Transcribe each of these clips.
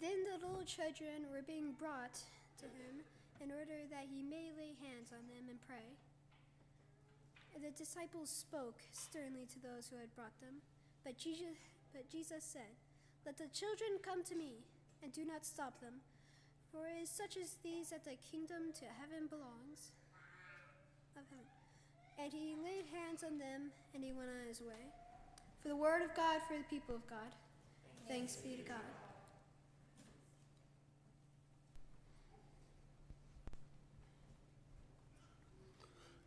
Then the little children were being brought to him in order that he may lay hands on them and pray. The disciples spoke sternly to those who had brought them, but Jesus, but Jesus said, Let the children come to me, and do not stop them, for it is such as these that the kingdom to heaven belongs. Of heaven. And he laid hands on them, and he went on his way. For the word of God, for the people of God. Thanks be to God.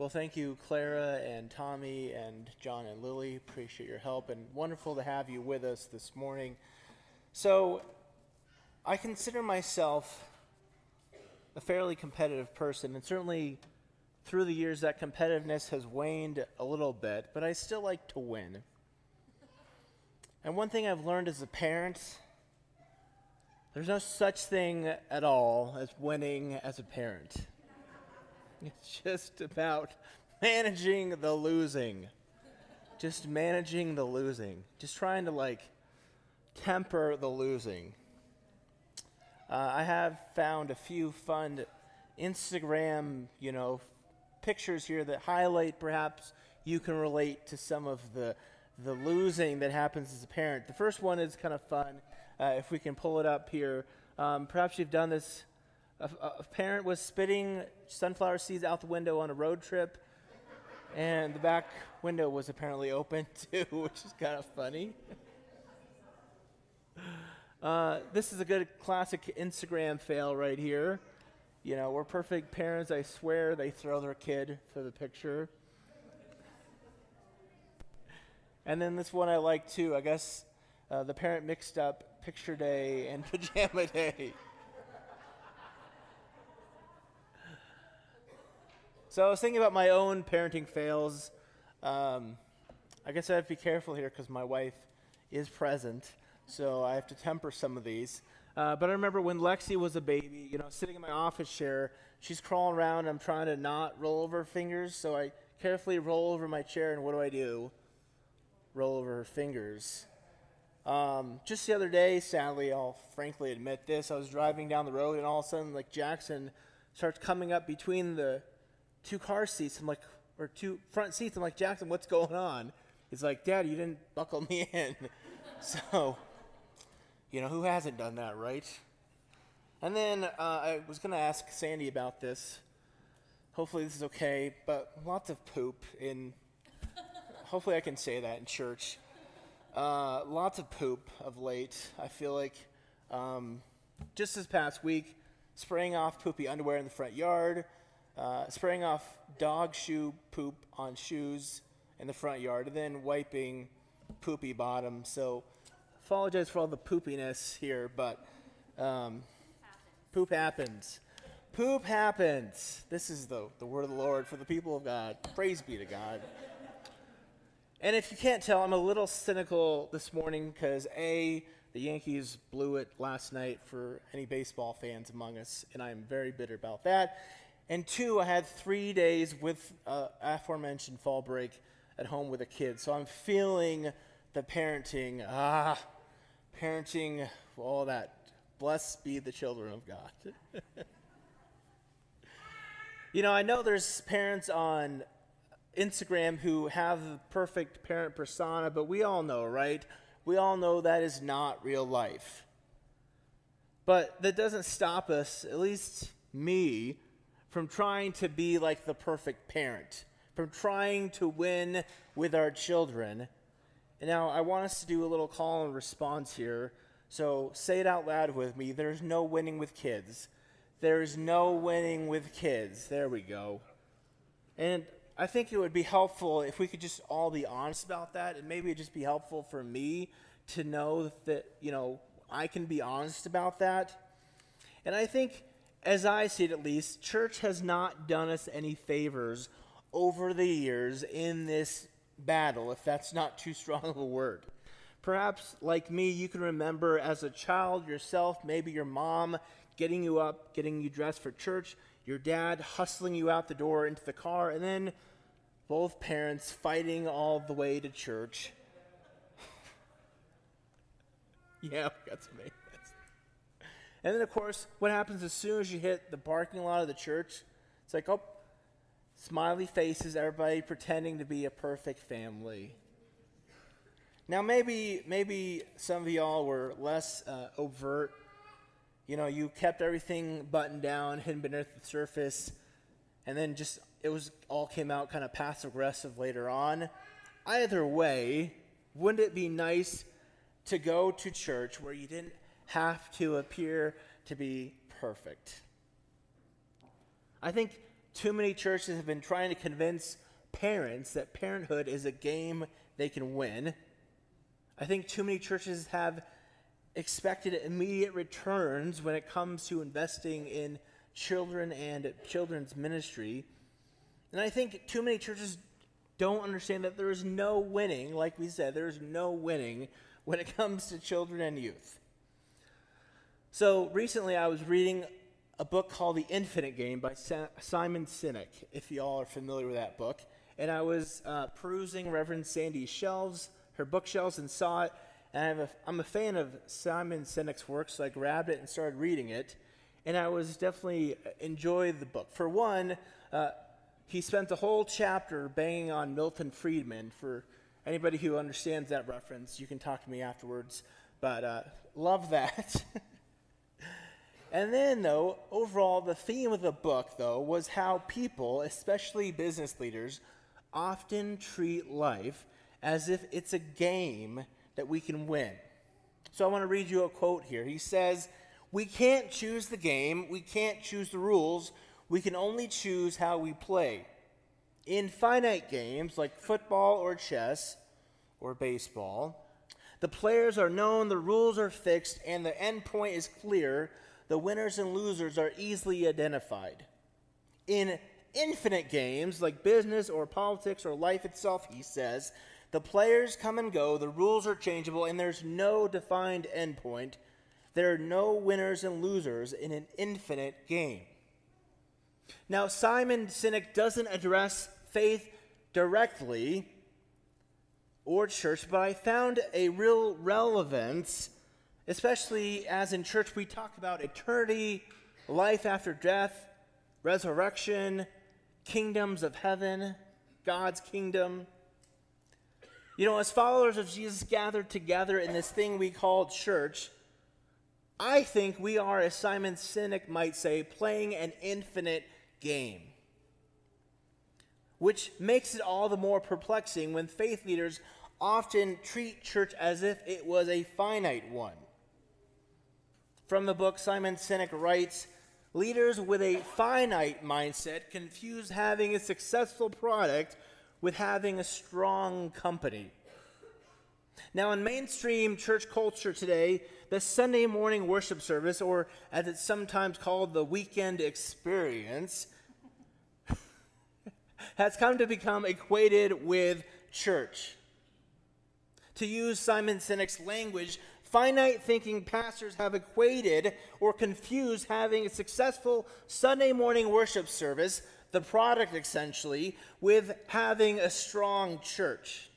Well, thank you, Clara and Tommy and John and Lily. Appreciate your help and wonderful to have you with us this morning. So, I consider myself a fairly competitive person, and certainly through the years that competitiveness has waned a little bit, but I still like to win. And one thing I've learned as a parent there's no such thing at all as winning as a parent. It's just about managing the losing. Just managing the losing. Just trying to like temper the losing. Uh, I have found a few fun Instagram, you know, pictures here that highlight perhaps you can relate to some of the the losing that happens as a parent. The first one is kind of fun. Uh, if we can pull it up here, um, perhaps you've done this a, a parent was spitting sunflower seeds out the window on a road trip, and the back window was apparently open too, which is kind of funny. Uh, this is a good classic Instagram fail right here. You know, we're perfect parents. I swear they throw their kid for the picture. And then this one I like too. I guess uh, the parent mixed up picture day and pajama day. So I was thinking about my own parenting fails. Um, I guess I have to be careful here because my wife is present, so I have to temper some of these. Uh, but I remember when Lexi was a baby, you know, sitting in my office chair, she's crawling around. I'm trying to not roll over her fingers, so I carefully roll over my chair, and what do I do? Roll over her fingers. Um, just the other day, sadly, I'll frankly admit this, I was driving down the road, and all of a sudden, like Jackson starts coming up between the two car seats. I'm like, or two front seats. I'm like, Jackson, what's going on? He's like, Dad, you didn't buckle me in. so, you know, who hasn't done that, right? And then uh, I was going to ask Sandy about this. Hopefully, this is okay, but lots of poop in. hopefully, I can say that in church. Uh, lots of poop of late. I feel like um, just this past week, spraying off poopy underwear in the front yard, uh, spraying off dog shoe poop on shoes in the front yard, and then wiping poopy bottom. So, apologize for all the poopiness here, but um, poop happens. Poop happens. This is the, the word of the Lord for the people of God. Praise be to God. And if you can't tell, I'm a little cynical this morning because A, the Yankees blew it last night for any baseball fans among us, and I'm very bitter about that. And two, I had three days with uh, aforementioned fall break at home with a kid. So I'm feeling the parenting, ah, parenting, all that. Blessed be the children of God. you know, I know there's parents on Instagram who have the perfect parent persona, but we all know, right? We all know that is not real life. But that doesn't stop us, at least me, from trying to be like the perfect parent, from trying to win with our children. And now I want us to do a little call and response here. So say it out loud with me. There's no winning with kids. There's no winning with kids. There we go. And I think it would be helpful if we could just all be honest about that. And maybe it'd just be helpful for me to know that, you know, I can be honest about that. And I think as I see it at least, church has not done us any favors over the years in this battle, if that's not too strong of a word. Perhaps, like me, you can remember as a child yourself, maybe your mom getting you up, getting you dressed for church, your dad hustling you out the door into the car, and then both parents fighting all the way to church. yeah, that's some And then, of course, what happens as soon as you hit the parking lot of the church? It's like, oh, smiley faces, everybody pretending to be a perfect family. Now, maybe, maybe some of y'all were less uh, overt. You know, you kept everything buttoned down, hidden beneath the surface, and then just it was all came out kind of passive aggressive later on. Either way, wouldn't it be nice to go to church where you didn't have to appear to be perfect? I think too many churches have been trying to convince parents that parenthood is a game they can win. I think too many churches have expected immediate returns when it comes to investing in children and children's ministry. And I think too many churches don't understand that there is no winning, like we said, there is no winning when it comes to children and youth. So recently I was reading a book called The Infinite Game by Sa- Simon Sinek, if y'all are familiar with that book. And I was uh, perusing Reverend Sandy's shelves, her bookshelves, and saw it. And I'm a, I'm a fan of Simon Sinek's work, so I grabbed it and started reading it. And I was definitely uh, enjoyed the book. For one, uh, he spent the whole chapter banging on Milton Friedman. For anybody who understands that reference, you can talk to me afterwards. But uh, love that. and then, though, overall, the theme of the book, though, was how people, especially business leaders, often treat life as if it's a game that we can win. So I want to read you a quote here. He says, We can't choose the game, we can't choose the rules, we can only choose how we play. In finite games like football or chess or baseball, the players are known, the rules are fixed, and the end point is clear. The winners and losers are easily identified. In infinite games like business or politics or life itself, he says, the players come and go, the rules are changeable, and there's no defined endpoint. There are no winners and losers in an infinite game. Now, Simon Sinek doesn't address faith directly or church, but I found a real relevance, especially as in church we talk about eternity, life after death, resurrection, kingdoms of heaven, God's kingdom. You know, as followers of Jesus gathered together in this thing we call church, I think we are, as Simon Sinek might say, playing an infinite game. Which makes it all the more perplexing when faith leaders often treat church as if it was a finite one. From the book, Simon Sinek writes Leaders with a finite mindset confuse having a successful product with having a strong company. Now, in mainstream church culture today, the Sunday morning worship service, or as it's sometimes called the weekend experience, has come to become equated with church. To use Simon Sinek's language, finite thinking pastors have equated or confused having a successful Sunday morning worship service, the product essentially, with having a strong church.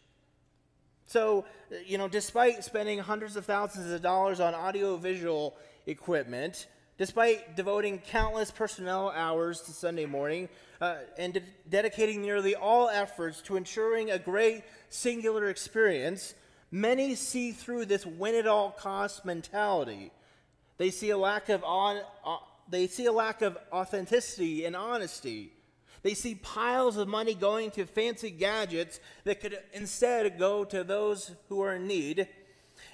So, you know, despite spending hundreds of thousands of dollars on audiovisual equipment, despite devoting countless personnel hours to Sunday morning, uh, and de- dedicating nearly all efforts to ensuring a great singular experience, many see through this win at all cost mentality. They see a lack of on, uh, they see a lack of authenticity and honesty. They see piles of money going to fancy gadgets that could instead go to those who are in need.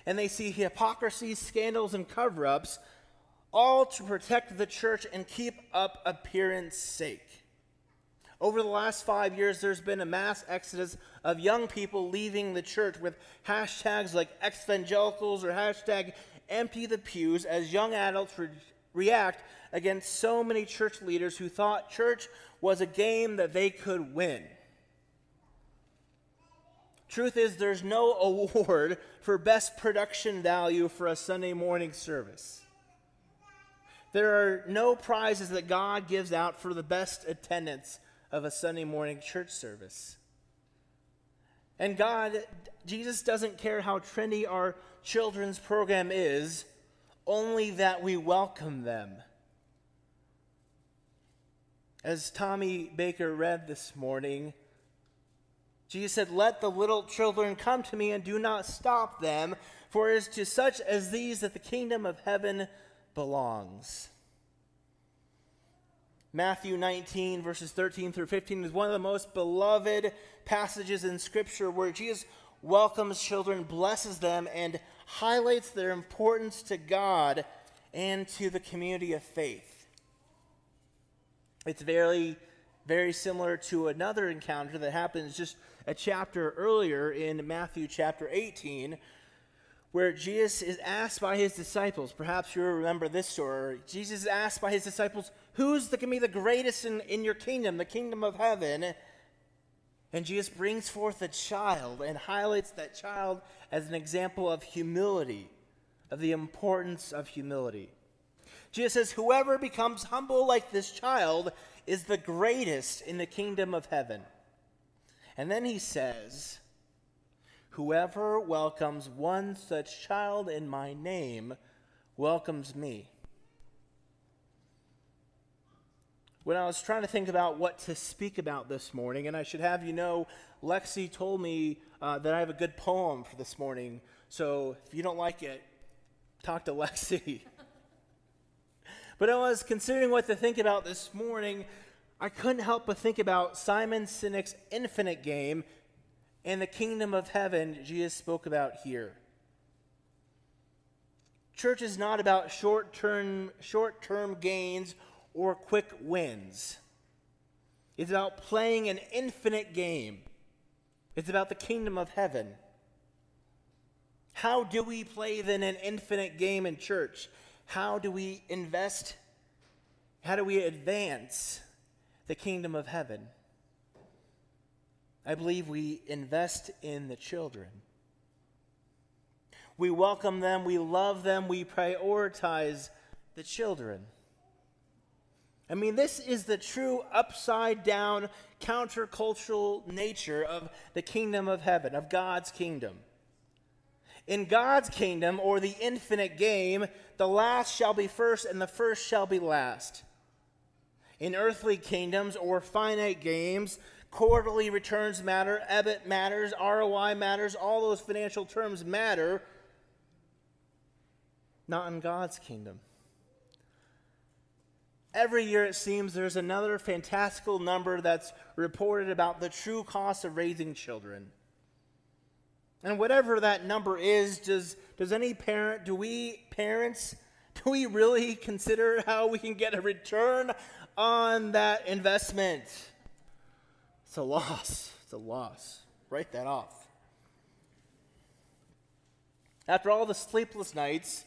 And they see hypocrisy, scandals, and cover ups, all to protect the church and keep up appearance sake. Over the last five years, there's been a mass exodus of young people leaving the church with hashtags like exvangelicals or hashtag empty the pews as young adults re- react against so many church leaders who thought church was a game that they could win. Truth is, there's no award for best production value for a Sunday morning service. There are no prizes that God gives out for the best attendance of a Sunday morning church service. And God, Jesus doesn't care how trendy our children's program is only that we welcome them. As Tommy Baker read this morning, Jesus said, Let the little children come to me and do not stop them, for it is to such as these that the kingdom of heaven belongs. Matthew 19, verses 13 through 15, is one of the most beloved passages in Scripture where Jesus welcomes children, blesses them, and highlights their importance to God and to the community of faith. It's very, very similar to another encounter that happens just a chapter earlier in Matthew chapter 18, where Jesus is asked by his disciples. Perhaps you remember this story. Jesus is asked by his disciples, Who's going to be the greatest in, in your kingdom, the kingdom of heaven? And Jesus brings forth a child and highlights that child as an example of humility, of the importance of humility. Jesus says, Whoever becomes humble like this child is the greatest in the kingdom of heaven. And then he says, Whoever welcomes one such child in my name welcomes me. When I was trying to think about what to speak about this morning, and I should have you know, Lexi told me uh, that I have a good poem for this morning. So if you don't like it, talk to Lexi. but I was considering what to think about this morning. I couldn't help but think about Simon Sinek's infinite game and the kingdom of heaven Jesus spoke about here. Church is not about short-term short-term gains or quick wins. It's about playing an infinite game. It's about the kingdom of heaven. How do we play then an infinite game in church? How do we invest? How do we advance the kingdom of heaven? I believe we invest in the children. We welcome them, we love them, we prioritize the children. I mean, this is the true upside down countercultural nature of the kingdom of heaven, of God's kingdom. In God's kingdom, or the infinite game, the last shall be first and the first shall be last. In earthly kingdoms or finite games, quarterly returns matter, EBIT matters, ROI matters, all those financial terms matter. Not in God's kingdom. Every year, it seems, there's another fantastical number that's reported about the true cost of raising children. And whatever that number is, does, does any parent, do we parents, do we really consider how we can get a return on that investment? It's a loss. It's a loss. Write that off. After all the sleepless nights,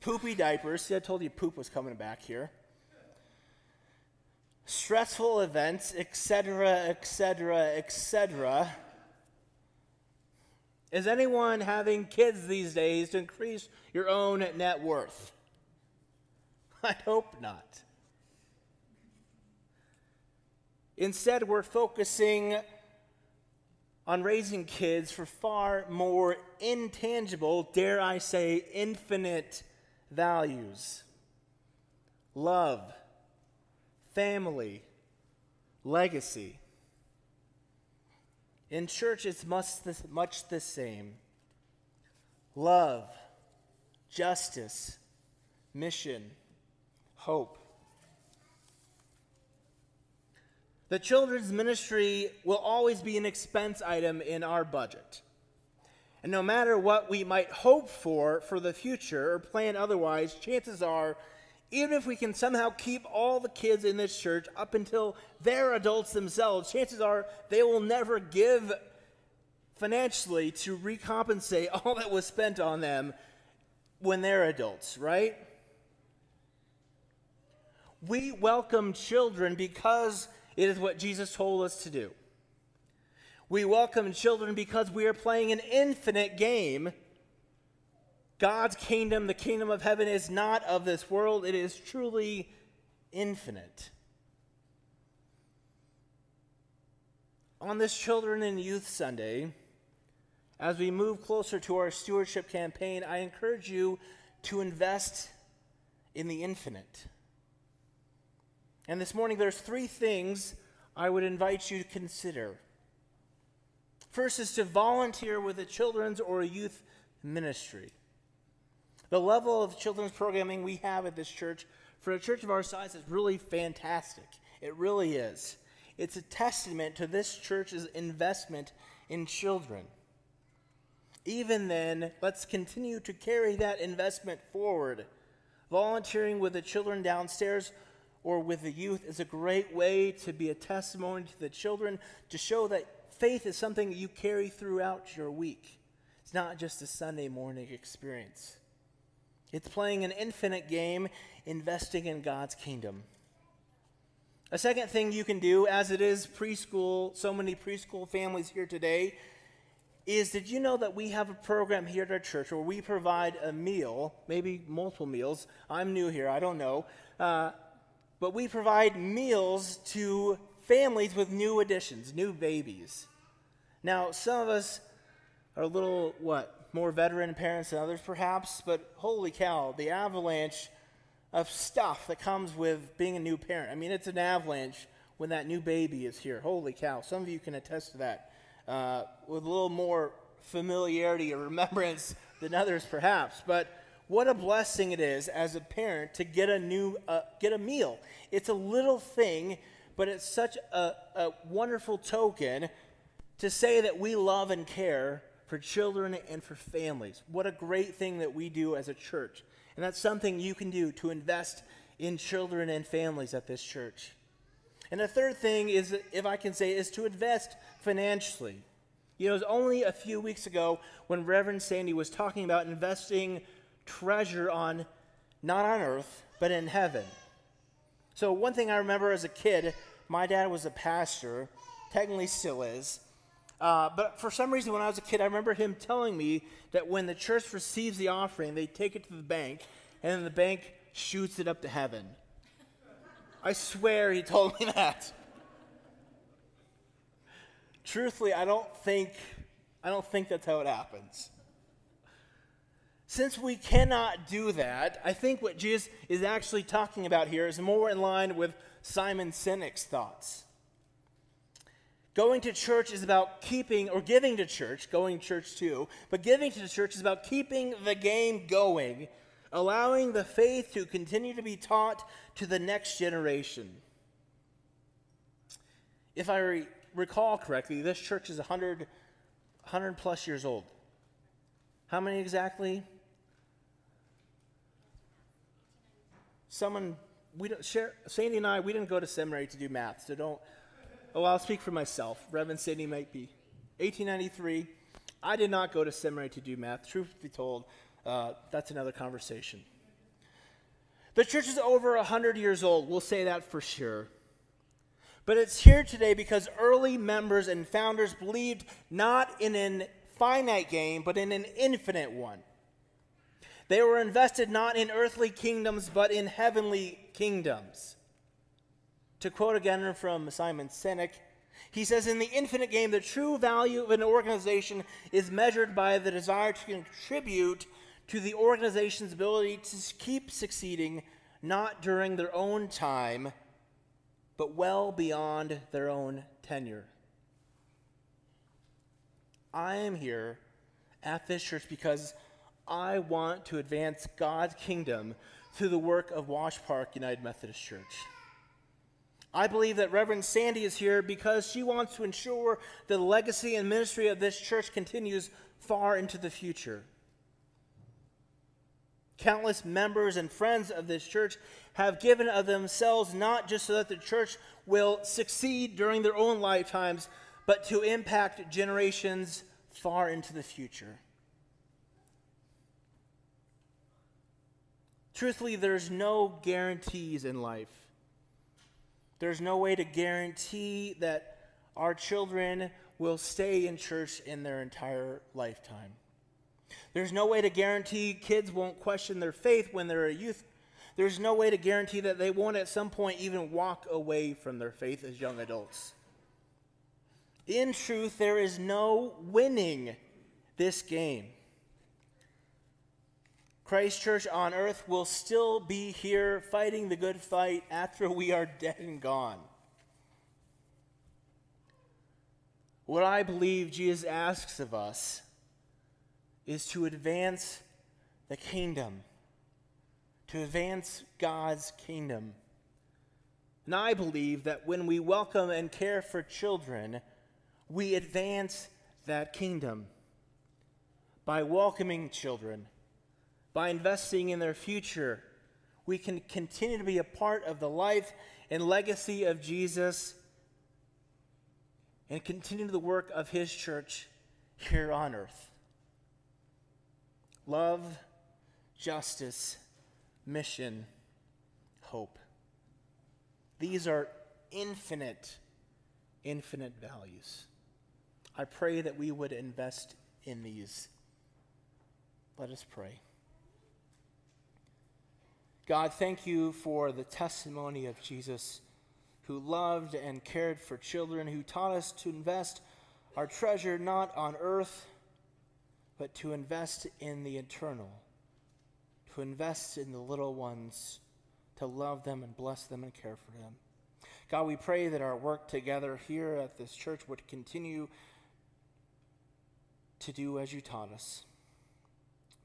poopy diapers, see, I told you poop was coming back here, stressful events, etc., etc., etc. Is anyone having kids these days to increase your own net worth? I hope not. Instead, we're focusing on raising kids for far more intangible, dare I say, infinite values love, family, legacy. In church, it's much the, much the same love, justice, mission, hope. The children's ministry will always be an expense item in our budget. And no matter what we might hope for for the future or plan otherwise, chances are, even if we can somehow keep all the kids in this church up until they're adults themselves, chances are they will never give financially to recompensate all that was spent on them when they're adults, right? We welcome children because it is what Jesus told us to do. We welcome children because we are playing an infinite game. God's kingdom, the kingdom of heaven, is not of this world, it is truly infinite. On this Children and Youth Sunday, as we move closer to our stewardship campaign, I encourage you to invest in the infinite. And this morning, there's three things I would invite you to consider. First is to volunteer with a children's or a youth ministry. The level of children's programming we have at this church for a church of our size is really fantastic. It really is. It's a testament to this church's investment in children. Even then, let's continue to carry that investment forward. Volunteering with the children downstairs or with the youth is a great way to be a testimony to the children to show that faith is something that you carry throughout your week. It's not just a Sunday morning experience. It's playing an infinite game, investing in God's kingdom. A second thing you can do, as it is preschool, so many preschool families here today, is did you know that we have a program here at our church where we provide a meal, maybe multiple meals? I'm new here, I don't know. Uh, but we provide meals to families with new additions, new babies. Now, some of us are a little, what, more veteran parents than others perhaps, but holy cow, the avalanche of stuff that comes with being a new parent. I mean, it's an avalanche when that new baby is here. Holy cow. Some of you can attest to that uh, with a little more familiarity or remembrance than others, perhaps. But what a blessing it is as a parent to get a new uh, get a meal. It's a little thing, but it's such a, a wonderful token to say that we love and care for children and for families. What a great thing that we do as a church. And that's something you can do to invest in children and families at this church. And the third thing is, if I can say, is to invest financially. You know, it was only a few weeks ago when Reverend Sandy was talking about investing treasure on, not on earth, but in heaven. So, one thing I remember as a kid, my dad was a pastor, technically still is. Uh, but for some reason, when I was a kid, I remember him telling me that when the church receives the offering, they take it to the bank, and then the bank shoots it up to heaven. I swear he told me that. Truthfully, I don't think I don't think that's how it happens. Since we cannot do that, I think what Jesus is actually talking about here is more in line with Simon Sinek's thoughts. Going to church is about keeping, or giving to church, going to church too, but giving to the church is about keeping the game going, allowing the faith to continue to be taught to the next generation. If I re- recall correctly, this church is 100, 100 plus years old. How many exactly? Someone, we don't share, Sandy and I, we didn't go to seminary to do math, so don't Oh, I'll speak for myself. Reverend Sidney might be. 1893. I did not go to seminary to do math. Truth be told, uh, that's another conversation. The church is over 100 years old. We'll say that for sure. But it's here today because early members and founders believed not in an finite game, but in an infinite one. They were invested not in earthly kingdoms, but in heavenly kingdoms. To quote again from Simon Sinek, he says, In the infinite game, the true value of an organization is measured by the desire to contribute to the organization's ability to keep succeeding, not during their own time, but well beyond their own tenure. I am here at this church because I want to advance God's kingdom through the work of Wash Park United Methodist Church. I believe that Reverend Sandy is here because she wants to ensure the legacy and ministry of this church continues far into the future. Countless members and friends of this church have given of themselves not just so that the church will succeed during their own lifetimes, but to impact generations far into the future. Truthfully, there's no guarantees in life. There's no way to guarantee that our children will stay in church in their entire lifetime. There's no way to guarantee kids won't question their faith when they're a youth. There's no way to guarantee that they won't at some point even walk away from their faith as young adults. In truth, there is no winning this game. Christ Church on earth will still be here fighting the good fight after we are dead and gone. What I believe Jesus asks of us is to advance the kingdom, to advance God's kingdom. And I believe that when we welcome and care for children, we advance that kingdom by welcoming children, by investing in their future. We can continue to be a part of the life and legacy of Jesus and continue the work of his church here on earth. Love, justice, mission, hope. These are infinite, infinite values. I pray that we would invest in these. Let us pray. God, thank you for the testimony of Jesus who loved and cared for children, who taught us to invest our treasure not on earth, but to invest in the eternal, to invest in the little ones, to love them and bless them and care for them. God, we pray that our work together here at this church would continue to do as you taught us.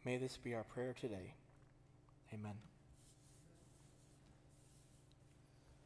May this be our prayer today. Amen.